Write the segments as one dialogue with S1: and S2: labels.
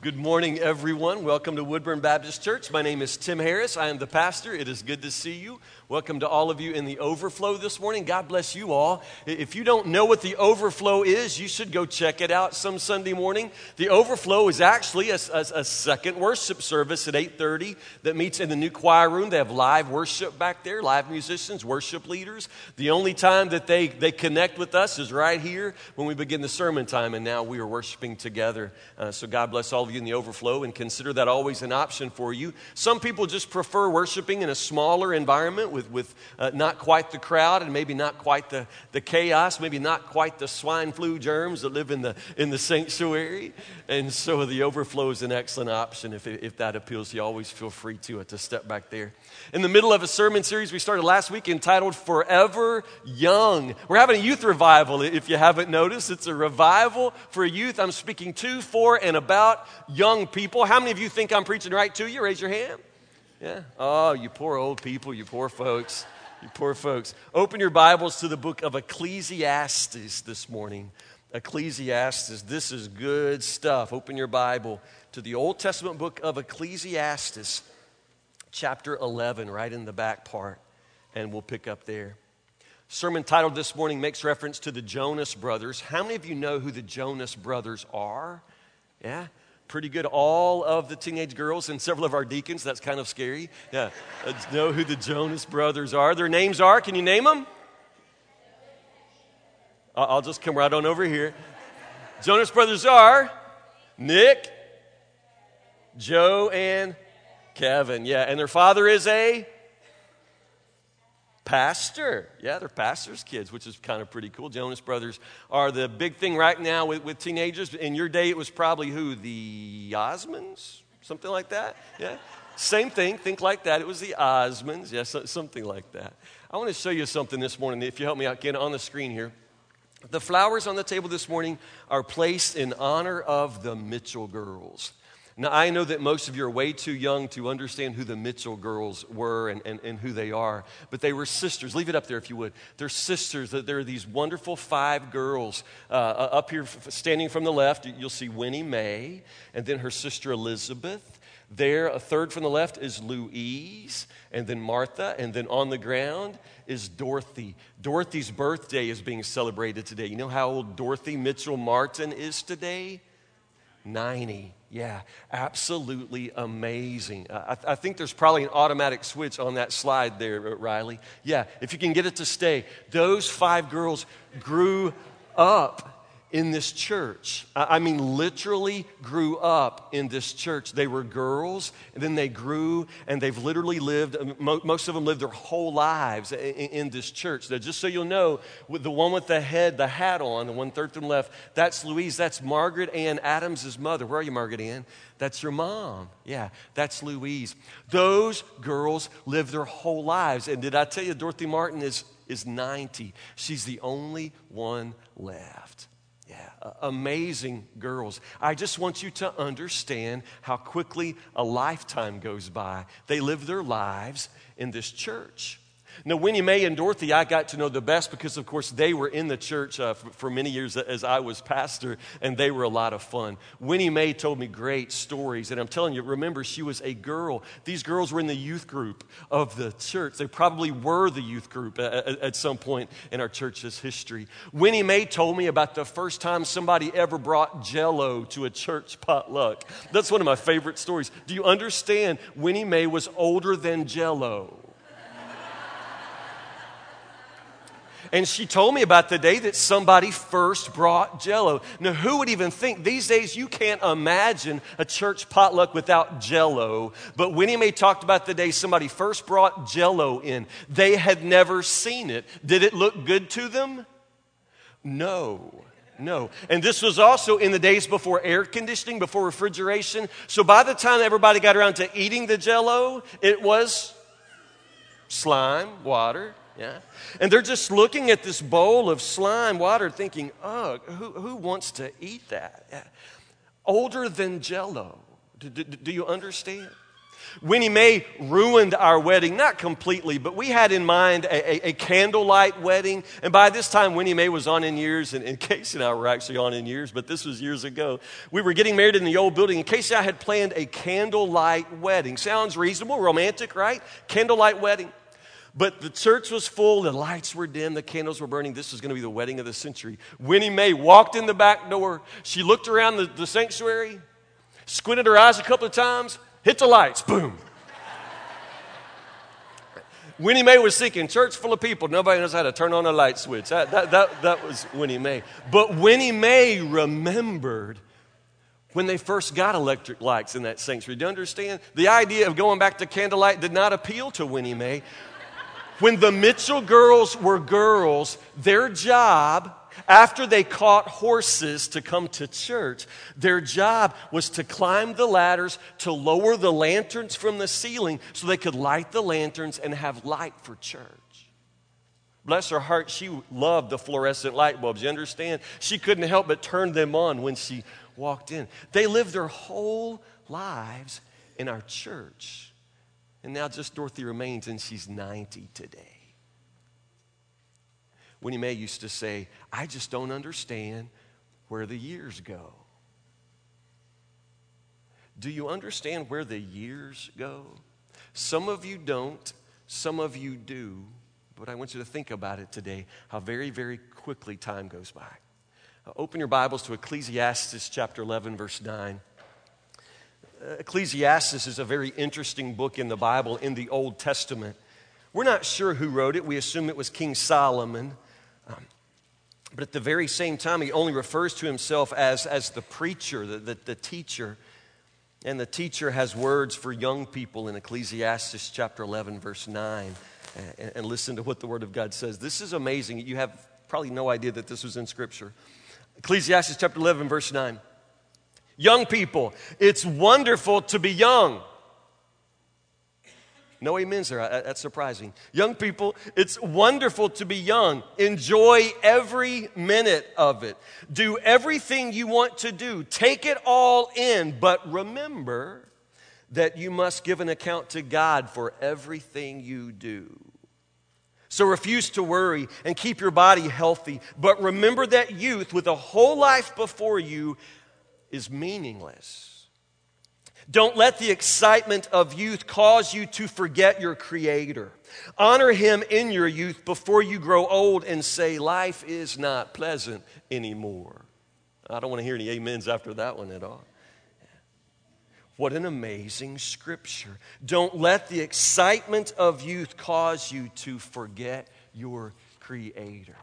S1: Good morning, everyone. Welcome to Woodburn Baptist Church. My name is Tim Harris. I am the pastor. It is good to see you. Welcome to all of you in the overflow this morning. God bless you all. If you don't know what the overflow is, you should go check it out some Sunday morning. The overflow is actually a, a, a second worship service at 8:30 that meets in the new choir room. They have live worship back there, live musicians, worship leaders. The only time that they, they connect with us is right here when we begin the sermon time, and now we are worshiping together. Uh, so God bless all of you in the overflow and consider that always an option for you. Some people just prefer worshiping in a smaller environment with, with uh, not quite the crowd and maybe not quite the, the chaos, maybe not quite the swine flu germs that live in the, in the sanctuary. And so the overflow is an excellent option. If, if that appeals to you, always feel free to, uh, to step back there. In the middle of a sermon series we started last week entitled Forever Young. We're having a youth revival, if you haven't noticed. It's a revival for youth. I'm speaking to, for, and about young people. How many of you think I'm preaching right to you? Raise your hand. Yeah? Oh, you poor old people, you poor folks. You poor folks. Open your Bibles to the book of Ecclesiastes this morning. Ecclesiastes. This is good stuff. Open your Bible to the Old Testament book of Ecclesiastes, chapter 11, right in the back part, and we'll pick up there. Sermon titled this morning makes reference to the Jonas brothers. How many of you know who the Jonas brothers are? Yeah? Pretty good. All of the teenage girls and several of our deacons, that's kind of scary. Yeah, uh, know who the Jonas brothers are. Their names are, can you name them? I'll just come right on over here. Jonas brothers are Nick, Joe, and Kevin. Yeah, and their father is a pastor. Yeah, they're pastors' kids, which is kind of pretty cool. Jonas Brothers are the big thing right now with, with teenagers. In your day, it was probably who? The Osmonds? Something like that? Yeah. Same thing, think like that. It was the Osmonds. Yeah, so, something like that. I want to show you something this morning. If you help me out, get on the screen here. The flowers on the table this morning are placed in honor of the Mitchell girls. Now, I know that most of you are way too young to understand who the Mitchell girls were and, and, and who they are, but they were sisters. Leave it up there if you would. They're sisters. There are these wonderful five girls. Uh, uh up here, standing from the left, you'll see Winnie Mae, and then her sister Elizabeth. There, a third from the left is Louise, and then Martha, and then on the ground is Dorothy. Dorothy's birthday is being celebrated today. You know how old Dorothy Mitchell Martin is today? 90. Yeah, absolutely amazing. I, I, think there's probably an automatic switch on that slide there, Riley. Yeah, if you can get it to stay. Those five girls grew up in this church. I mean, literally grew up in this church. They were girls, and then they grew, and they've literally lived, uh, most of them lived their whole lives in this church. Now, just so you'll know, the one with the head, the hat on, the one third from left, that's Louise. That's Margaret Ann Adams' mother. Where are you, Margaret Ann? That's your mom. Yeah, that's Louise. Those girls lived their whole lives. And did I tell you, Dorothy Martin is, is 90? She's the only one left amazing girls. I just want you to understand how quickly a lifetime goes by. They live their lives in this church. Now, Winnie Mae and Dorothy, I got to know the best because, of course, they were in the church uh, for, for, many years as I was pastor, and they were a lot of fun. Winnie Mae told me great stories, and I'm telling you, remember, she was a girl. These girls were in the youth group of the church. They probably were the youth group at, at, some point in our church's history. Winnie Mae told me about the first time somebody ever brought jello to a church potluck. That's one of my favorite stories. Do you understand? Winnie Mae was older than jello. And she told me about the day that somebody first brought jello. Now, who would even think these days you can't imagine a church potluck without jello? But Winnie Mae talked about the day somebody first brought jello in. They had never seen it. Did it look good to them? No. No. And this was also in the days before air conditioning, before refrigeration. So by the time everybody got around to eating the jello, it was slime, water, yeah? And they're just looking at this bowl of slime water thinking, ugh, who, who wants to eat that? Yeah. Older than jello. Do, do, do you understand? Winnie Mae ruined our wedding, not completely, but we had in mind a, a, a, candlelight wedding. And by this time, Winnie Mae was on in years, and, and Casey and I were actually on in years, but this was years ago. We were getting married in the old building, and Casey and I had planned a candlelight wedding. Sounds reasonable, romantic, right? Candlelight wedding. But the church was full, the lights were dim, the candles were burning. This was going to be the wedding of the century. Winnie Mae walked in the back door. She looked around the, the sanctuary, squinted her eyes a couple of times, hit the lights, boom. Winnie Mae was thinking, church full of people, nobody knows how to turn on a light switch. That, that, that, that was Winnie Mae. But Winnie Mae remembered when they first got electric lights in that sanctuary. Do you understand? The idea of going back to candlelight did not appeal to Winnie Mae. When the Mitchell girls were girls, their job after they caught horses to come to church, their job was to climb the ladders to lower the lanterns from the ceiling so they could light the lanterns and have light for church. Bless her heart, she loved the fluorescent light bulbs. You understand? She couldn't help but turn them on when she walked in. They lived their whole lives in our church. And now just Dorothy remains, and she's 90 today. Winnie Mae used to say, I just don't understand where the years go. Do you understand where the years go? Some of you don't, some of you do, but I want you to think about it today how very, very quickly time goes by. Open your Bibles to Ecclesiastes chapter 11, verse 9. Ecclesiastes is a very interesting book in the Bible in the Old Testament. We're not sure who wrote it. We assume it was King Solomon. Um, but at the very same time, he only refers to himself as, as the preacher, the, the, the teacher. And the teacher has words for young people in Ecclesiastes chapter 11, verse 9. And, and listen to what the Word of God says. This is amazing. You have probably no idea that this was in Scripture. Ecclesiastes chapter 11, verse 9. Young people, it's wonderful to be young. No amens there. Uh, uh, that's surprising. Young people, it's wonderful to be young. Enjoy every minute of it. Do everything you want to do. Take it all in. But remember that you must give an account to God for everything you do. So refuse to worry and keep your body healthy. But remember that youth with a whole life before you is meaningless. Don't let the excitement of youth cause you to forget your Creator. Honor Him in your youth before you grow old and say, Life is not pleasant anymore. I don't want to hear any amens after that one at all. What an amazing scripture. Don't let the excitement of youth cause you to forget your Creator.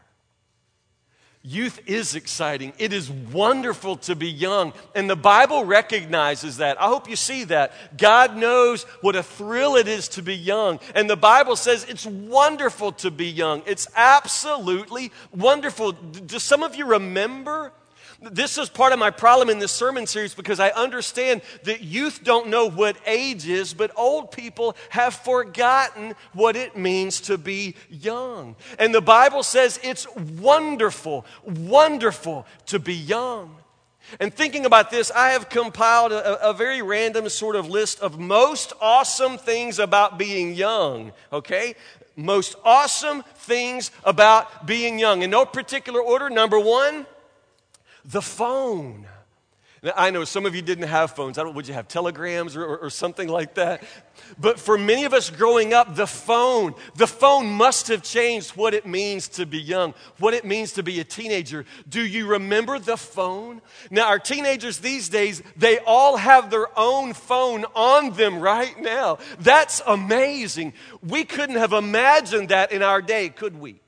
S1: Youth is exciting. It is wonderful to be young. And the Bible recognizes that. I hope you see that. God knows what a thrill it is to be young. And the Bible says it's wonderful to be young. It's absolutely wonderful. Do some of you remember this is part of my problem in this sermon series because I understand that youth don't know what age is, but old people have forgotten what it means to be young. And the Bible says it's wonderful, wonderful to be young. And thinking about this, I have compiled a, a, very random sort of list of most awesome things about being young, okay? Most awesome things about being young. In no particular order, number one, the phone. Now, I know some of you didn't have phones. I don't would you have telegrams or, or, or, something like that? But for many of us growing up, the phone, the phone must have changed what it means to be young, what it means to be a teenager. Do you remember the phone? Now, our teenagers these days, they all have their own phone on them right now. That's amazing. We couldn't have imagined that in our day, could we?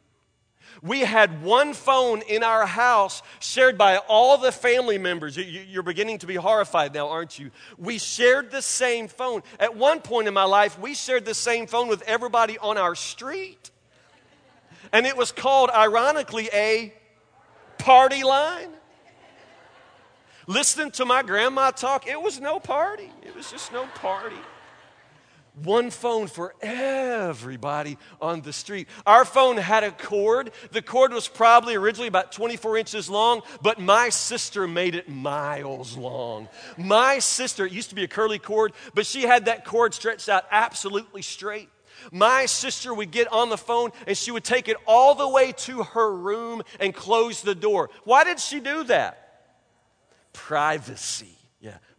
S1: We had one phone in our house shared by all the family members. You're beginning to be horrified now, aren't you? We shared the same phone. At one point in my life, we shared the same phone with everybody on our street. And it was called, ironically, a party line. Listening to my grandma talk, it was no party. It was just no party. One phone for everybody on the street. Our phone had a cord. The cord was probably originally about 24 inches long, but my sister made it miles long. My sister, it used to be a curly cord, but she had that cord stretched out absolutely straight. My sister would get on the phone and she would take it all the way to her room and close the door. Why did she do that? Privacy.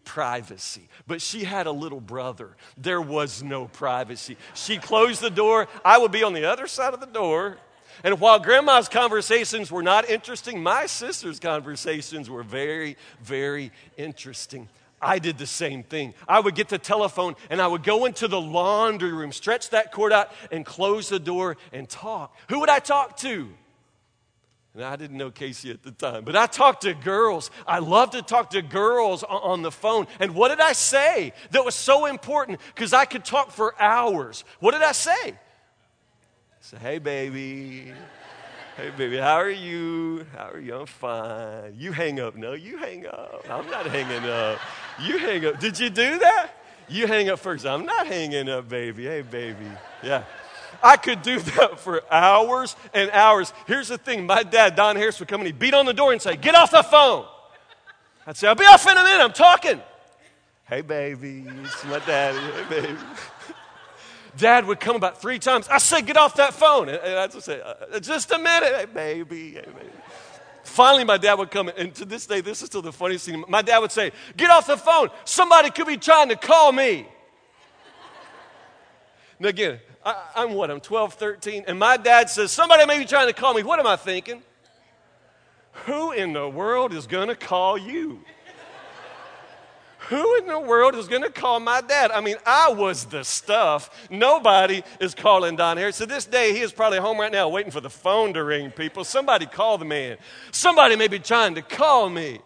S1: Privacy. But she had a little brother. There was no privacy. She closed the door. I would be on the other side of the door. And while grandma's conversations were not interesting, my sister's conversations were very, very interesting. I did the same thing. I would get the telephone and I would go into the laundry room, stretch that cord out, and close the door and talk. Who would I talk to? And I didn't know Casey at the time, but I talked to girls. I love to talk to girls on the phone. And what did I say that was so important? Because I could talk for hours. What did I say? I said, hey, baby. Hey, baby, how are you? How are you? I'm fine. You hang up. No, you hang up. I'm not hanging up. You hang up. Did you do that? You hang up first. I'm not hanging up, baby. Hey, baby. Yeah. I could do that for hours and hours. Here's the thing my dad, Don Harris, would come and he'd beat on the door and say, Get off the phone. I'd say, I'll be off in a minute. I'm talking. Hey, baby. It's my daddy. Hey, baby. Dad would come about three times. I said, Get off that phone. And I'd just say, uh, Just a minute. Hey, baby. Hey, baby. Finally, my dad would come, and to this day, this is still the funniest thing. My dad would say, Get off the phone. Somebody could be trying to call me. Again, I, am what? I'm 12, 13. And my dad says, Somebody may be trying to call me. What am I thinking? Who in the world is going to call you? Who in the world is going to call my dad? I mean, I was the stuff. Nobody is calling Don Harris. So this day, he is probably home right now waiting for the phone to ring, people. Somebody call the man. Somebody may be trying to call me.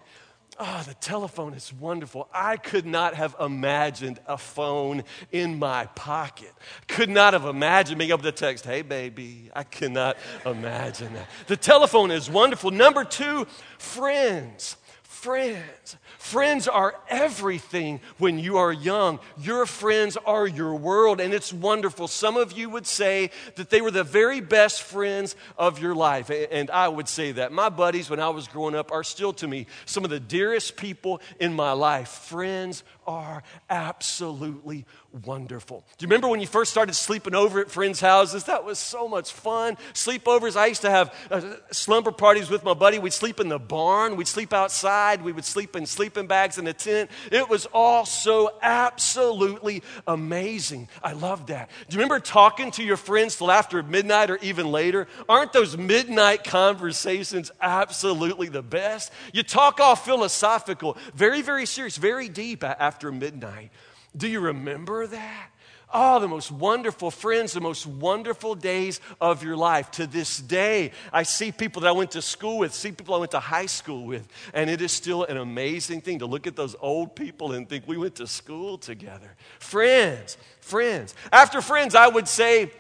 S1: Oh, the telephone is wonderful. I could not have imagined a phone in my pocket. Could not have imagined being able to text, hey, baby. I cannot imagine that. The telephone is wonderful. Number two, friends. Friends. Friends are everything when you are young. Your friends are your world, and it's wonderful. Some of you would say that they were the very best friends of your life, and I would say that. My buddies, when I was growing up, are still to me some of the dearest people in my life. Friends are absolutely wonderful. Do you remember when you first started sleeping over at friends' houses? That was so much fun. Sleepovers. I used to have uh, slumber parties with my buddy. We'd sleep in the barn, we'd sleep outside, we would sleep in sleeping bags in a tent. It was all so absolutely amazing. I loved that. Do you remember talking to your friends till after midnight or even later? Aren't those midnight conversations absolutely the best? You talk all philosophical, very, very serious, very deep after midnight. Do you remember that? Oh, the most wonderful friends, the most wonderful days of your life. To this day, I see people that I went to school with, see people I went to high school with, and it is still an amazing thing to look at those old people and think we went to school together. Friends, friends. After friends, I would say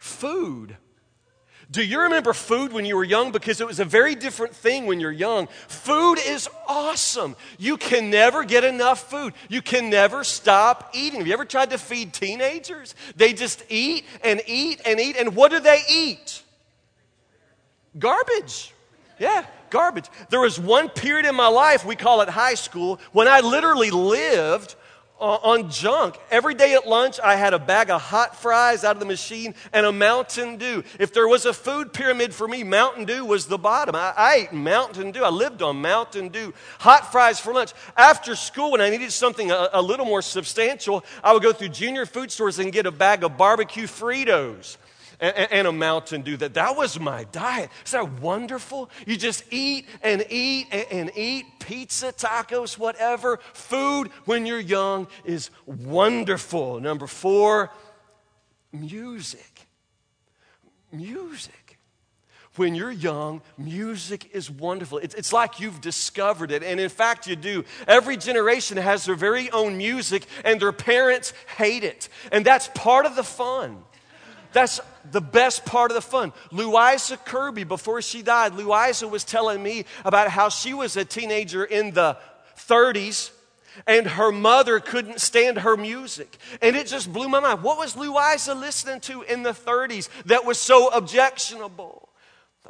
S1: food. Do you remember food when you were young? Because it was a very different thing when you're young. Food is awesome. You can never get enough food. You can never stop eating. Have you ever tried to feed teenagers? They just eat and eat and eat. And what do they eat? Garbage. Yeah, garbage. There was one period in my life, we call it high school, when I literally lived on junk. Every day at lunch, I had a bag of hot fries out of the machine and a Mountain Dew. If there was a food pyramid for me, Mountain Dew was the bottom. I, I, ate Mountain Dew. I lived on Mountain Dew. Hot fries for lunch. After school, when I needed something a, a little more substantial, I would go through junior food stores and get a bag of barbecue Fritos and, and a Mountain Dew. That, that was my diet. Is that wonderful? You just eat and eat and, and eat pizza, tacos, whatever. Food when you're young is wonderful. Number four, music. Music when you're young, music is wonderful. It's, it's, like you've discovered it. And in fact, you do. Every generation has their very own music, and their parents hate it. And that's part of the fun. That's the best part of the fun. Louisa Kirby, before she died, Louisa was telling me about how she was a teenager in the 30s and her mother couldn't stand her music. And it just blew my mind. What was Louisa listening to in the 30s that was so objectionable?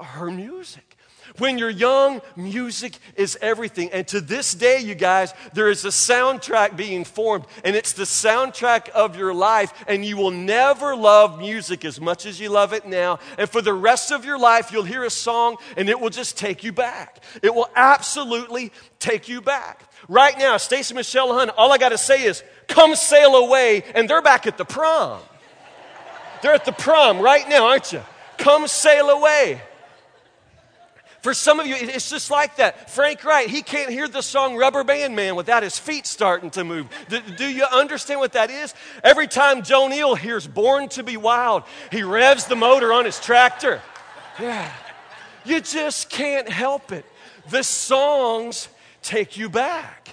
S1: Her music. When you're young, music is everything. And to this day, you guys, there is a soundtrack being formed, and it's the soundtrack of your life. And you will never love music as much as you love it now. And for the rest of your life, you'll hear a song, and it will just take you back. It will absolutely take you back. Right now, Stacy Michelle Hunt, all I got to say is, come sail away, and they're back at the prom. They're at the prom right now, aren't you? Come sail away. For some of you, it's just like that. Frank Wright, he can't hear the song Rubber Band Man without his feet starting to move. Do, do, you understand what that is? Every time Joe Neal hears Born to Be Wild, he revs the motor on his tractor. Yeah. You just can't help it. The songs take you back.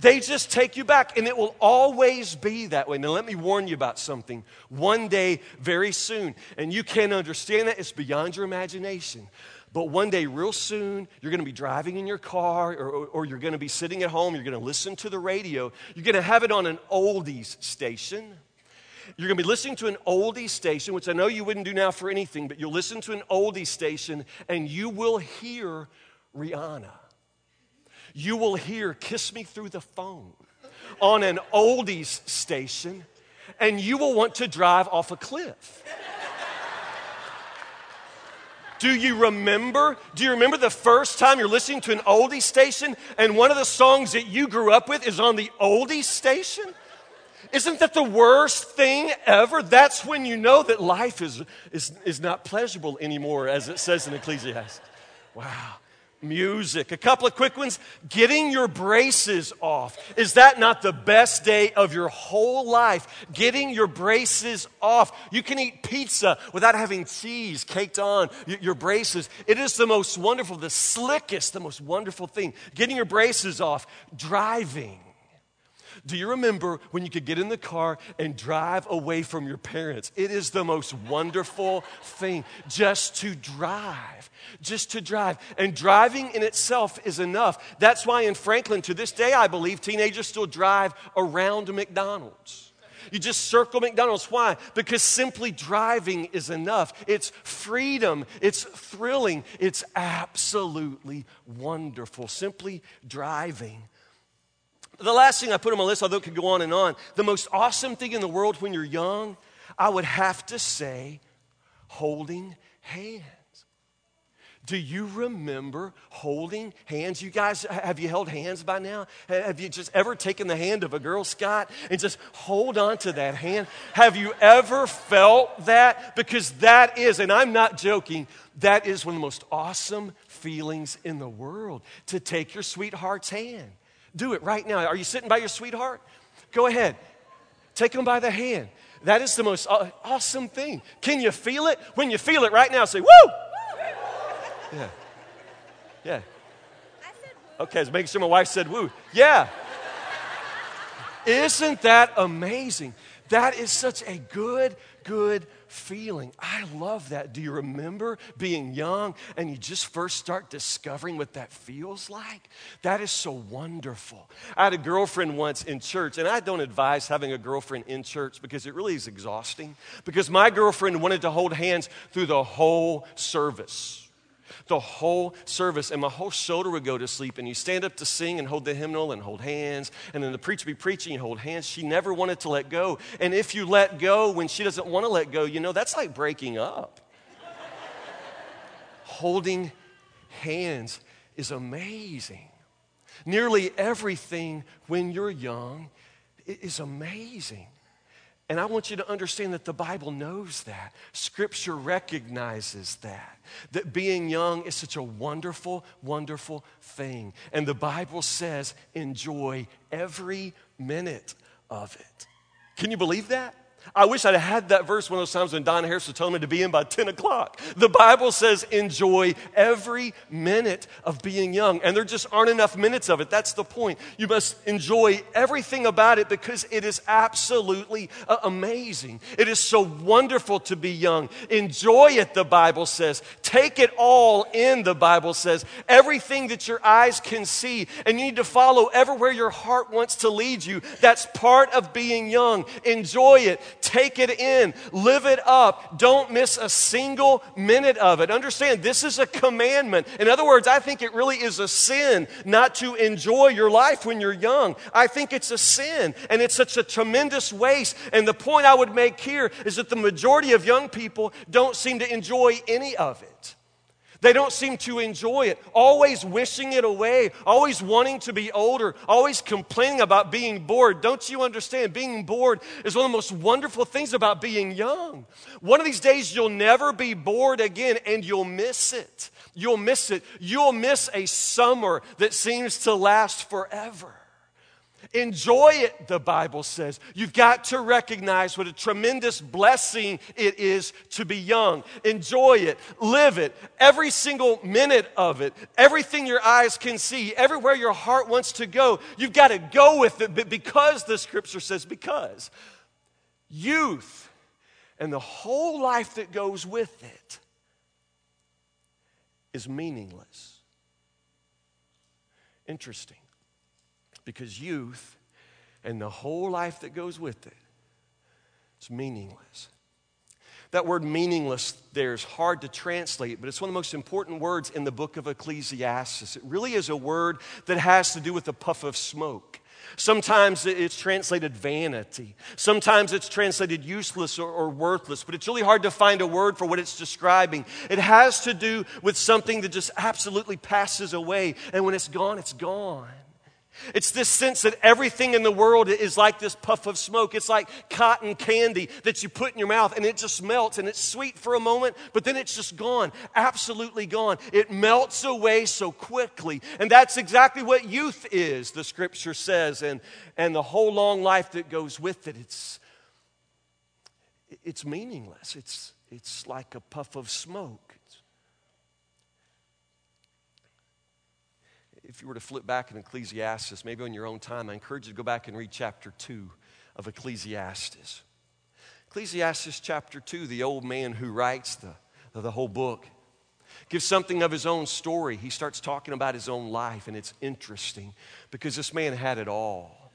S1: They just take you back, and it will always be that way. Now, let me warn you about something. One day, very soon, and you can't understand that, it's beyond your imagination. But one day, real soon, you're going to be driving in your car or, or, or you're going to be sitting at home. You're going to listen to the radio. You're going to have it on an oldies station. You're going to be listening to an oldies station, which I know you wouldn't do now for anything, but you'll listen to an oldies station and you will hear Rihanna. You will hear Kiss Me Through the Phone on an oldies station, and you will want to drive off a cliff. Do you remember? Do you remember the first time you're listening to an oldie station and one of the songs that you grew up with is on the oldie station? Isn't that the worst thing ever? That's when you know that life is, is, is not pleasurable anymore, as it says in Ecclesiastes. Wow music. A couple of quick ones. Getting your braces off. Is that not the best day of your whole life? Getting your braces off. You can eat pizza without having cheese caked on your braces. It is the most wonderful, the slickest, the most wonderful thing. Getting your braces off. Driving. Do you remember when you could get in the car and drive away from your parents? It is the most wonderful thing just to drive, just to drive. And driving in itself is enough. That's why in Franklin, to this day, I believe teenagers still drive around McDonald's. You just circle McDonald's. Why? Because simply driving is enough. It's freedom, it's thrilling, it's absolutely wonderful. Simply driving the last thing I put on my list, although it could go on and on, the most awesome thing in the world when you're young, I would have to say holding hands. Do you remember holding hands? You guys, have you held hands by now? Have you just ever taken the hand of a Girl Scout and just hold on to that hand? Have you ever felt that? Because that is, and I'm not joking, that is one of the most awesome feelings in the world to take your sweetheart's hand. Do it right now. Are you sitting by your sweetheart? Go ahead. Take them by the hand. That is the most uh, awesome thing. Can you feel it? When you feel it right now, say, Woo! Yeah. Yeah. Okay, so making sure my wife said woo. Yeah. Isn't that amazing? That is such a good, good feeling. I love that. Do you remember being young and you just first start discovering what that feels like? That is so wonderful. I had a girlfriend once in church, and I don't advise having a girlfriend in church because it really is exhausting. Because my girlfriend wanted to hold hands through the whole service the whole service, and my whole shoulder would go to sleep. And you stand up to sing and hold the hymnal and hold hands, and then the preacher be preaching, and hold hands. She never wanted to let go. And if you let go when she doesn't want to let go, you know, that's like breaking up. Holding hands is amazing. Nearly everything when you're young is amazing. And I want you to understand that the Bible knows that. Scripture recognizes that. That being young is such a wonderful, wonderful thing. And the Bible says, enjoy every minute of it. Can you believe that? I wish I'd had that verse one of those times when Don Harris was telling me to be in by 10 o'clock. The Bible says enjoy every minute of being young. And there just aren't enough minutes of it. That's the point. You must enjoy everything about it because it is absolutely uh, amazing. It is so wonderful to be young. Enjoy it, the Bible says. Take it all in, the Bible says. Everything that your eyes can see. And you need to follow everywhere your heart wants to lead you. That's part of being young. Enjoy it. Take it in. Live it up. Don't miss a single minute of it. Understand, this is a commandment. In other words, I think it really is a sin not to enjoy your life when you're young. I think it's a sin, and it's such a tremendous waste. And the point I would make here is that the majority of young people don't seem to enjoy any of it. They don't seem to enjoy it, always wishing it away, always wanting to be older, always complaining about being bored. Don't you understand? Being bored is one of the most wonderful things about being young. One of these days, you'll never be bored again and you'll miss it. You'll miss it. You'll miss a summer that seems to last forever. Enjoy it, the Bible says. You've got to recognize what a tremendous blessing it is to be young. Enjoy it, live it, every single minute of it, everything your eyes can see, everywhere your heart wants to go. You've got to go with it because the scripture says, because youth and the whole life that goes with it is meaningless. Interesting because youth and the whole life that goes with it it's meaningless that word meaningless there is hard to translate, but it's one of the most important words in the book of Ecclesiastes. It really is a word that has to do with a puff of smoke. Sometimes it's translated vanity. Sometimes it's translated useless or, or, worthless, but it's really hard to find a word for what it's describing. It has to do with something that just absolutely passes away, and when it's gone, it's gone. It's this sense that everything in the world is like this puff of smoke. It's like cotton candy that you put in your mouth and it just melts and it's sweet for a moment, but then it's just gone, absolutely gone. It melts away so quickly. And that's exactly what youth is, the scripture says, and, and the whole long life that goes with it. It's, it's meaningless. It's, it's like a puff of smoke. If you were to flip back in Ecclesiastes, maybe on your own time, I encourage you to go back and read chapter 2 of Ecclesiastes. Ecclesiastes chapter 2, the old man who writes the, the whole book, gives something of his own story. He starts talking about his own life, and it's interesting because this man had it all.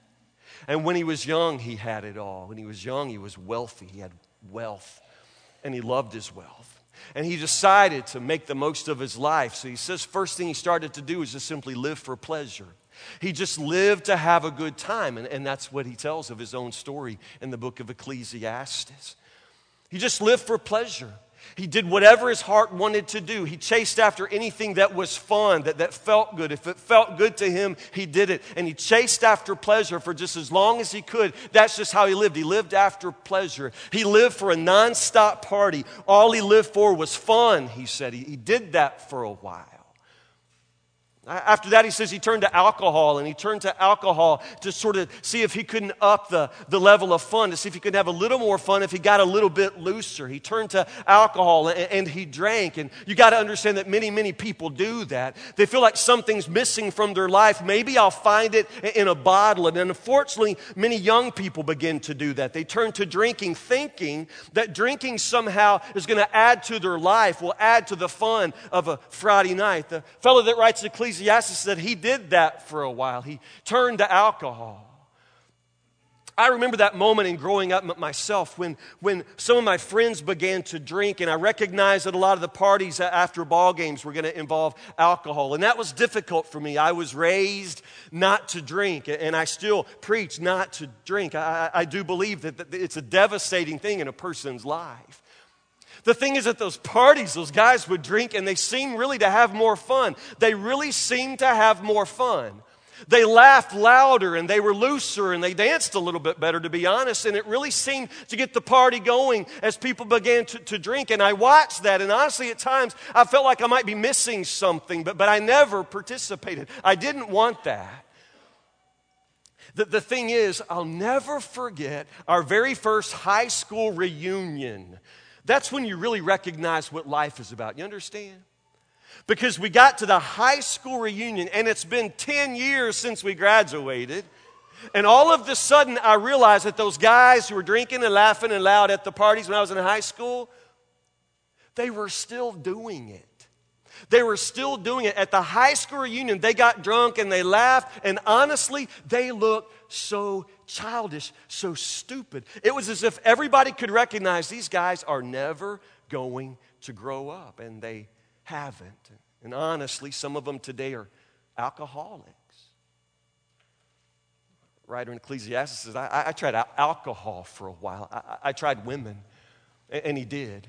S1: And when he was young, he had it all. When he was young, he was wealthy, he had wealth, and he loved his wealth. And he decided to make the most of his life. So he says, first thing he started to do is just simply live for pleasure. He just lived to have a good time. And, and that's what he tells of his own story in the book of Ecclesiastes. He just lived for pleasure. He did whatever his heart wanted to do. He chased after anything that was fun, that, that felt good. If it felt good to him, he did it. And he chased after pleasure for just as long as he could. That's just how he lived. He lived after pleasure. He lived for a nonstop party. All he lived for was fun, he said. He, he did that for a while. After that, he says he turned to alcohol, and he turned to alcohol to sort of see if he couldn't up the, the level of fun, to see if he could have a little more fun if he got a little bit looser. He turned to alcohol and, and he drank. And you got to understand that many, many people do that. They feel like something's missing from their life. Maybe I'll find it in a bottle. And unfortunately, many young people begin to do that. They turn to drinking, thinking that drinking somehow is going to add to their life, will add to the fun of a Friday night. The fellow that writes Ecclesiastes Ecclesiastes said he did that for a while. He turned to alcohol. I remember that moment in growing up myself when, when some of my friends began to drink, and I recognized that a lot of the parties after ball games were going to involve alcohol. And that was difficult for me. I was raised not to drink, and I still preach not to drink. I, I do believe that it's a devastating thing in a person's life. The thing is, at those parties, those guys would drink and they seemed really to have more fun. They really seemed to have more fun. They laughed louder and they were looser and they danced a little bit better, to be honest. And it really seemed to get the party going as people began to, to drink. And I watched that. And honestly, at times, I felt like I might be missing something, but, but I never participated. I didn't want that. The, the thing is, I'll never forget our very first high school reunion. That's when you really recognize what life is about. You understand? Because we got to the high school reunion, and it's been 10 years since we graduated. And all of a sudden, I realized that those guys who were drinking and laughing and loud at the parties when I was in high school, they were still doing it. They were still doing it. At the high school reunion, they got drunk and they laughed, and honestly, they looked so childish, so stupid. It was as if everybody could recognize these guys are never going to grow up, and they haven't. And honestly, some of them today are alcoholics. Writer in Ecclesiastes says, I, I tried alcohol for a while, I, I tried women, and he did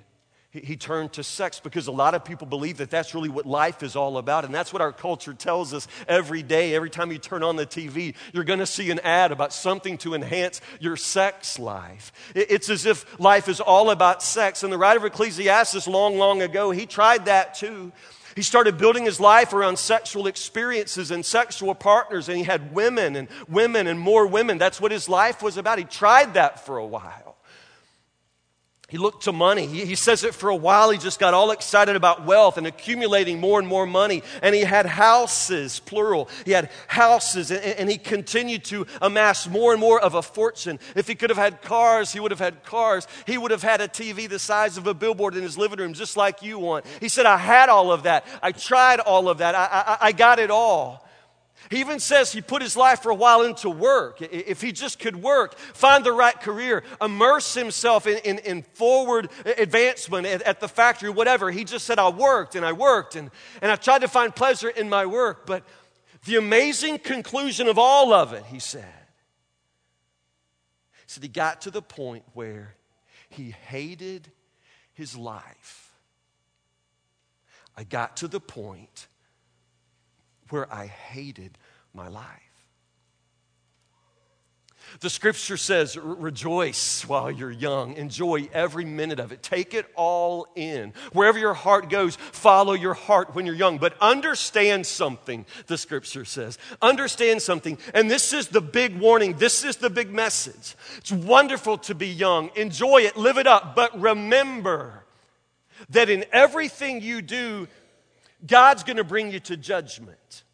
S1: he turned to sex because a lot of people believe that that's really what life is all about. And that's what our culture tells us every day. Every time you turn on the TV, you're going to see an ad about something to enhance your sex life. It's as if life is all about sex. And the writer of Ecclesiastes, long, long ago, he tried that too. He started building his life around sexual experiences and sexual partners, and he had women and women and more women. That's what his life was about. He tried that for a while. He looked to money. He, he, says it for a while. He just got all excited about wealth and accumulating more and more money. And he had houses, plural. He had houses, and, and he continued to amass more and more of a fortune. If he could have had cars, he would have had cars. He would have had a TV the size of a billboard in his living room, just like you want. He said, I had all of that. I tried all of that. I, I, I got it all. He even says he put his life for a while into work. If he just could work, find the right career, immerse himself in, in, in forward advancement at, at, the factory, whatever. He just said, I worked and I worked and, and I tried to find pleasure in my work. But the amazing conclusion of all of it, he said, he said he got to the point where he hated his life. I got to the point where I hated my life. The scripture says, rejoice while you're young. Enjoy every minute of it. Take it all in. Wherever your heart goes, follow your heart when you're young. But understand something, the scripture says. Understand something. And this is the big warning. This is the big message. It's wonderful to be young. Enjoy it. Live it up. But remember that in everything you do, God's going to bring you to judgment.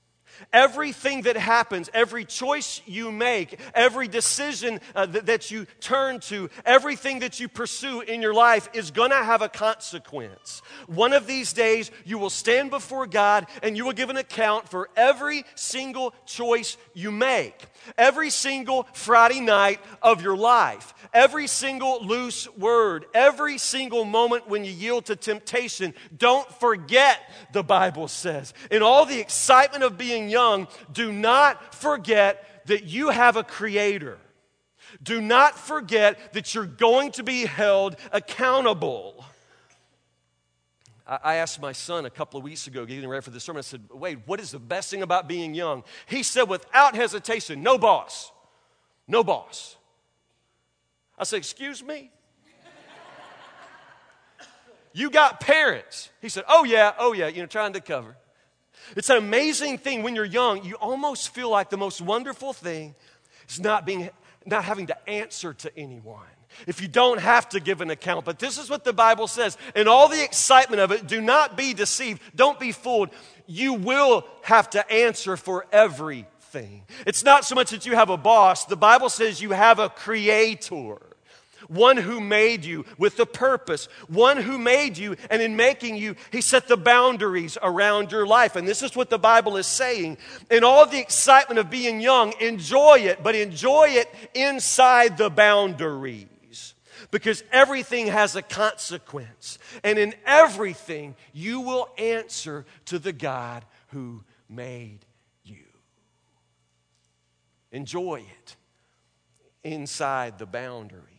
S1: Everything that happens, every choice you make, every decision uh, th- that you turn to, everything that you pursue in your life is going to have a consequence. One of these days, you will stand before God and you will give an account for every single choice you make, every single Friday night of your life every single loose word, every single moment when you yield to temptation. Don't forget, the Bible says. In all the excitement of being young, do not forget that you have a creator. Do not forget that you're going to be held accountable. I asked my son a couple of weeks ago, getting ready for the sermon, I said, Wade, what is the best thing about being young? He said, without hesitation, no boss. No boss. I said, Excuse me? you got parents. He said, Oh, yeah, oh, yeah, you know, trying to cover. It's an amazing thing when you're young, you almost feel like the most wonderful thing is not being not having to answer to anyone. If you don't have to give an account. But this is what the Bible says. In all the excitement of it, do not be deceived. Don't be fooled. You will have to answer for everything. It's not so much that you have a boss, the Bible says you have a creator one who made you with a purpose, one who made you, and in making you, he set the boundaries around your life. And this is what the Bible is saying. In all the excitement of being young, enjoy it, but enjoy it inside the boundaries. Because everything has a consequence. And in everything, you will answer to the God who made you. Enjoy it inside the boundaries.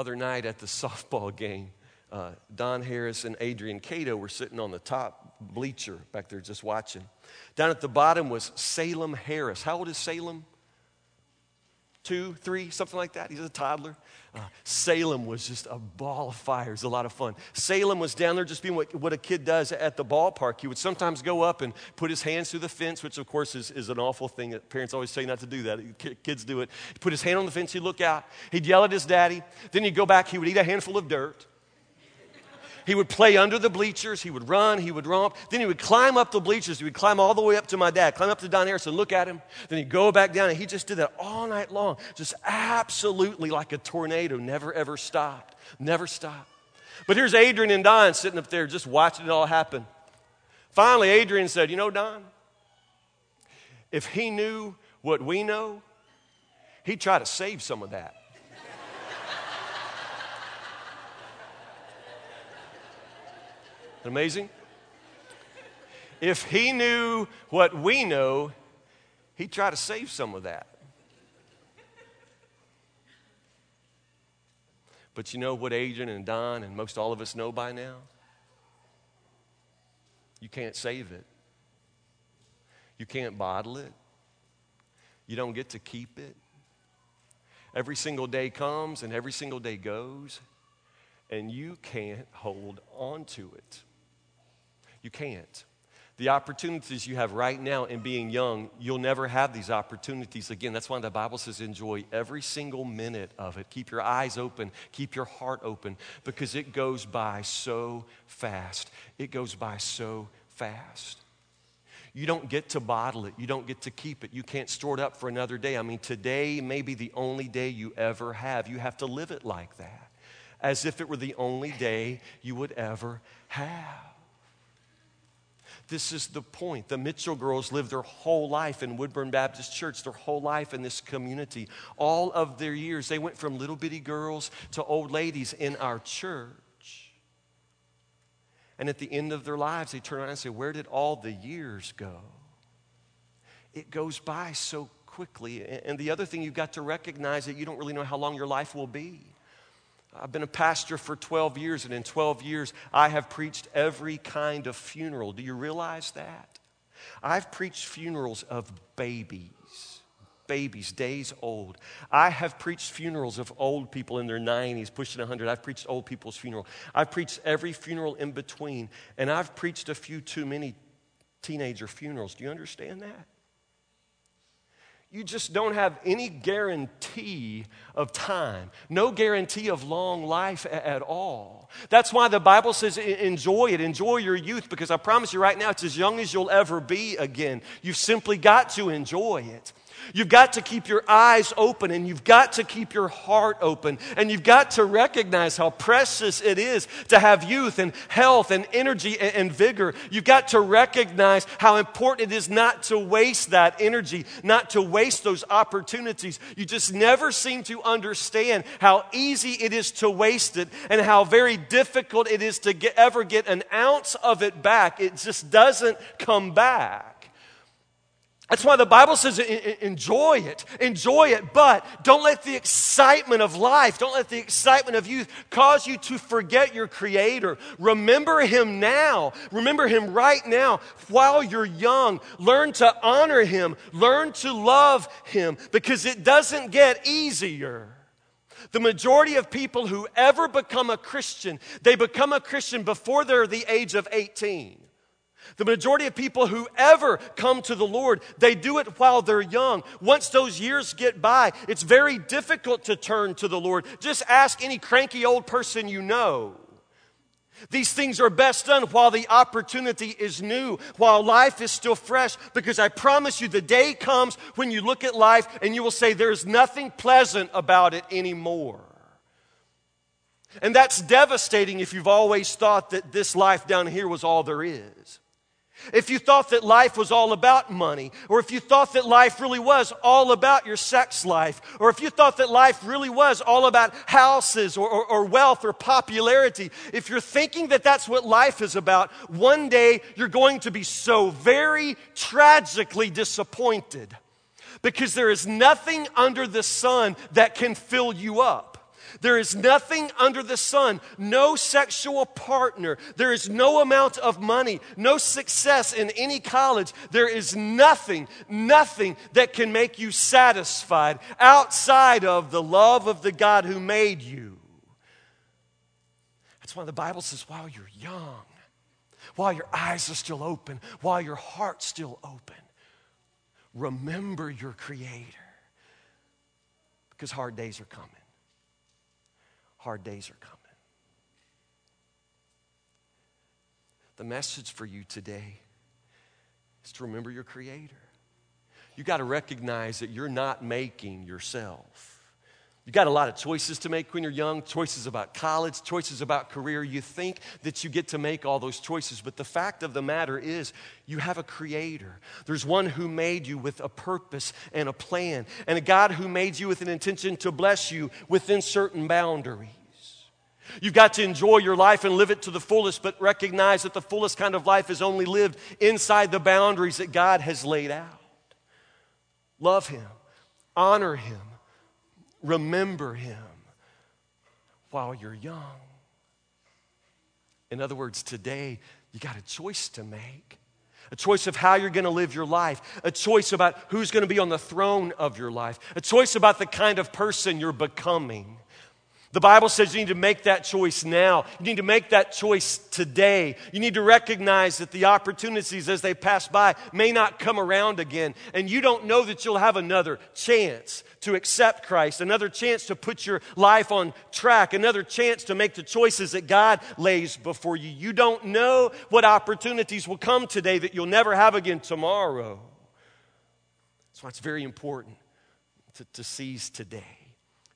S1: Other night at the softball game, uh, Don Harris and Adrian Cato were sitting on the top bleacher back there just watching. Down at the bottom was Salem Harris. How old is Salem? Two, three, something like that. He's a toddler. Uh, Salem was just a ball of fire. It was a lot of fun. Salem was down there just being what, what a kid does at the ballpark. He would sometimes go up and put his hands through the fence, which of course is, is an awful thing. Parents always say not to do that. Kids do it. He'd put his hand on the fence, he'd look out, he'd yell at his daddy. Then he'd go back, he would eat a handful of dirt. He would play under the bleachers. He would run. He would romp. Then he would climb up the bleachers. He would climb all the way up to my dad, climb up to Don Harrison, look at him. Then he'd go back down. And he just did that all night long. Just absolutely like a tornado. Never, ever stopped. Never stopped. But here's Adrian and Don sitting up there just watching it all happen. Finally, Adrian said, You know, Don, if he knew what we know, he'd try to save some of that. Amazing? If he knew what we know, he'd try to save some of that. But you know what Adrian and Don and most all of us know by now? You can't save it. You can't bottle it. You don't get to keep it. Every single day comes and every single day goes, and you can't hold on to it. You can't. The opportunities you have right now in being young, you'll never have these opportunities again. That's why the Bible says enjoy every single minute of it. Keep your eyes open, keep your heart open, because it goes by so fast. It goes by so fast. You don't get to bottle it. You don't get to keep it. You can't store it up for another day. I mean, today may be the only day you ever have. You have to live it like that, as if it were the only day you would ever have. This is the point. The Mitchell girls lived their whole life in Woodburn Baptist Church, their whole life in this community. All of their years, they went from little bitty girls to old ladies in our church. And at the end of their lives, they turn around and say, Where did all the years go? It goes by so quickly. And the other thing you've got to recognize that you don't really know how long your life will be. I've been a pastor for 12 years, and in 12 years, I have preached every kind of funeral. Do you realize that? I've preached funerals of babies, babies, days old. I have preached funerals of old people in their 90s, pushing 100. I've preached old people's funeral. I've preached every funeral in between, and I've preached a few too many teenager funerals. Do you understand that? You just don't have any guarantee of time, no guarantee of long life at all. That's why the Bible says enjoy it, enjoy your youth, because I promise you right now, it's as young as you'll ever be again. You've simply got to enjoy it. You've got to keep your eyes open and you've got to keep your heart open. And you've got to recognize how precious it is to have youth and health and energy and, vigor. You've got to recognize how important it is not to waste that energy, not to waste those opportunities. You just never seem to understand how easy it is to waste it and how very difficult it is to get, ever get an ounce of it back. It just doesn't come back. That's why the Bible says enjoy it, enjoy it, but don't let the excitement of life, don't let the excitement of youth cause you to forget your Creator. Remember Him now. Remember Him right now while you're young. Learn to honor Him, learn to love Him because it doesn't get easier. The majority of people who ever become a Christian, they become a Christian before they're the age of 18. The majority of people who ever come to the Lord, they do it while they're young. Once those years get by, it's very difficult to turn to the Lord. Just ask any cranky old person you know. These things are best done while the opportunity is new, while life is still fresh, because I promise you the day comes when you look at life and you will say, There's nothing pleasant about it anymore. And that's devastating if you've always thought that this life down here was all there is. If you thought that life was all about money, or if you thought that life really was all about your sex life, or if you thought that life really was all about houses or, or, or, wealth or popularity, if you're thinking that that's what life is about, one day you're going to be so very tragically disappointed because there is nothing under the sun that can fill you up. There is nothing under the sun, no sexual partner. There is no amount of money, no success in any college. There is nothing, nothing that can make you satisfied outside of the love of the God who made you. That's why the Bible says, while you're young, while your eyes are still open, while your heart's still open, remember your Creator. Because hard days are coming hard days are coming. The message for you today is to remember your Creator. You got to recognize that you're not making yourself. You got a lot of choices to make when you're young choices about college, choices about career. You think that you get to make all those choices, but the fact of the matter is, you have a creator. There's one who made you with a purpose and a plan, and a God who made you with an intention to bless you within certain boundaries. You've got to enjoy your life and live it to the fullest, but recognize that the fullest kind of life is only lived inside the boundaries that God has laid out. Love Him, honor Him, Remember him while you're young. In other words, today, you got a choice to make a choice of how you're going to live your life, a choice about who's going to be on the throne of your life, a choice about the kind of person you're becoming. The Bible says you need to make that choice now. You need to make that choice today. You need to recognize that the opportunities as they pass by may not come around again. And you don't know that you'll have another chance to accept Christ, another chance to put your life on track, another chance to make the choices that God lays before you. You don't know what opportunities will come today that you'll never have again tomorrow. That's why it's very important to, to seize today.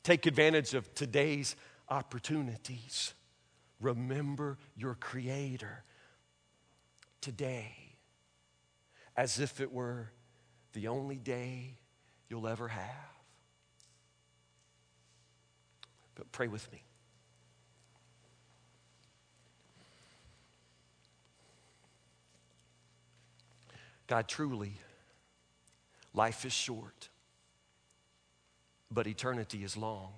S1: Take advantage of today's opportunities. Remember your Creator today as if it were the only day you'll ever have. But pray with me. God, truly, life is short but eternity is long.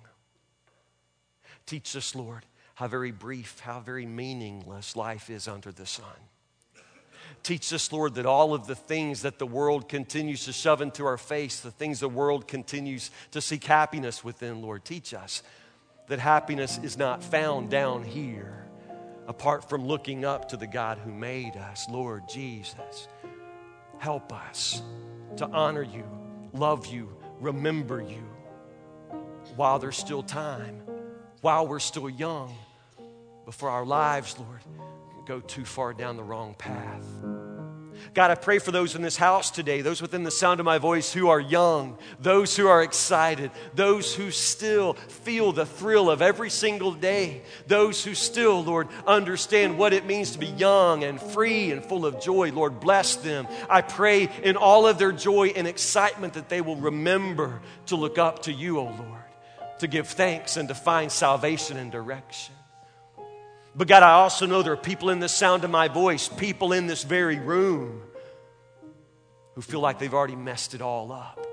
S1: Teach us, Lord, how very brief, how very meaningless life is under the sun. Teach us, Lord, that all of the things that the world continues to shove into our face, the things the world continues to seek happiness within, Lord, teach us that happiness is not found down here apart from looking up to the God who made us, Lord Jesus. Help us to honor you, love you, remember you while there's still time, while we're still young, before our lives, Lord, go too far down the wrong path. God, I pray for those in this house today, those within the sound of my voice who are young, those who are excited, those who still feel the thrill of every single day, those who still, Lord, understand what it means to be young and free and full of joy. Lord, bless them. I pray in all of their joy and excitement that they will remember to look up to you, O oh Lord to give thanks and to find salvation and direction. But God, I also know there are people in the sound of my voice, people in this very room who feel like they've already messed it all up,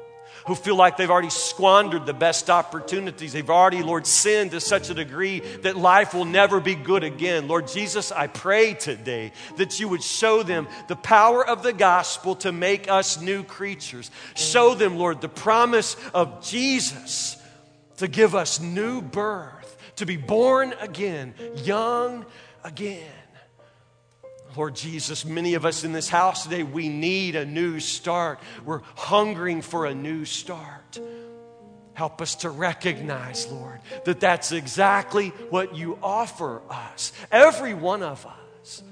S1: who feel like they've already squandered the best opportunities. They've already, Lord, sinned to such a degree that life will never be good again. Lord Jesus, I pray today that you would show them the power of the gospel to make us new creatures. Show them, Lord, the promise of Jesus to give us new birth, to be born again, young again. Lord Jesus, many of us in this house today, we need a new start. We're hungering for a new start. Help us to recognize, Lord, that that's exactly what you offer us. Every one of us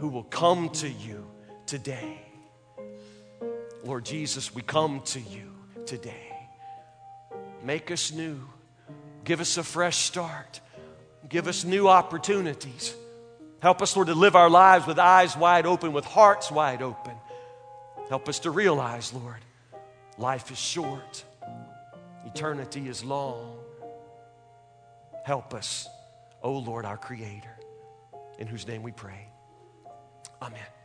S1: who will come to you today. Lord Jesus, we come to you today. Make us new. Give us a fresh start. Give us new opportunities. Help us, Lord, to live our lives with eyes wide open, with hearts wide open. Help us to realize, Lord, life is short, eternity is long. Help us, O oh Lord, our Creator, in whose name we pray. Amen.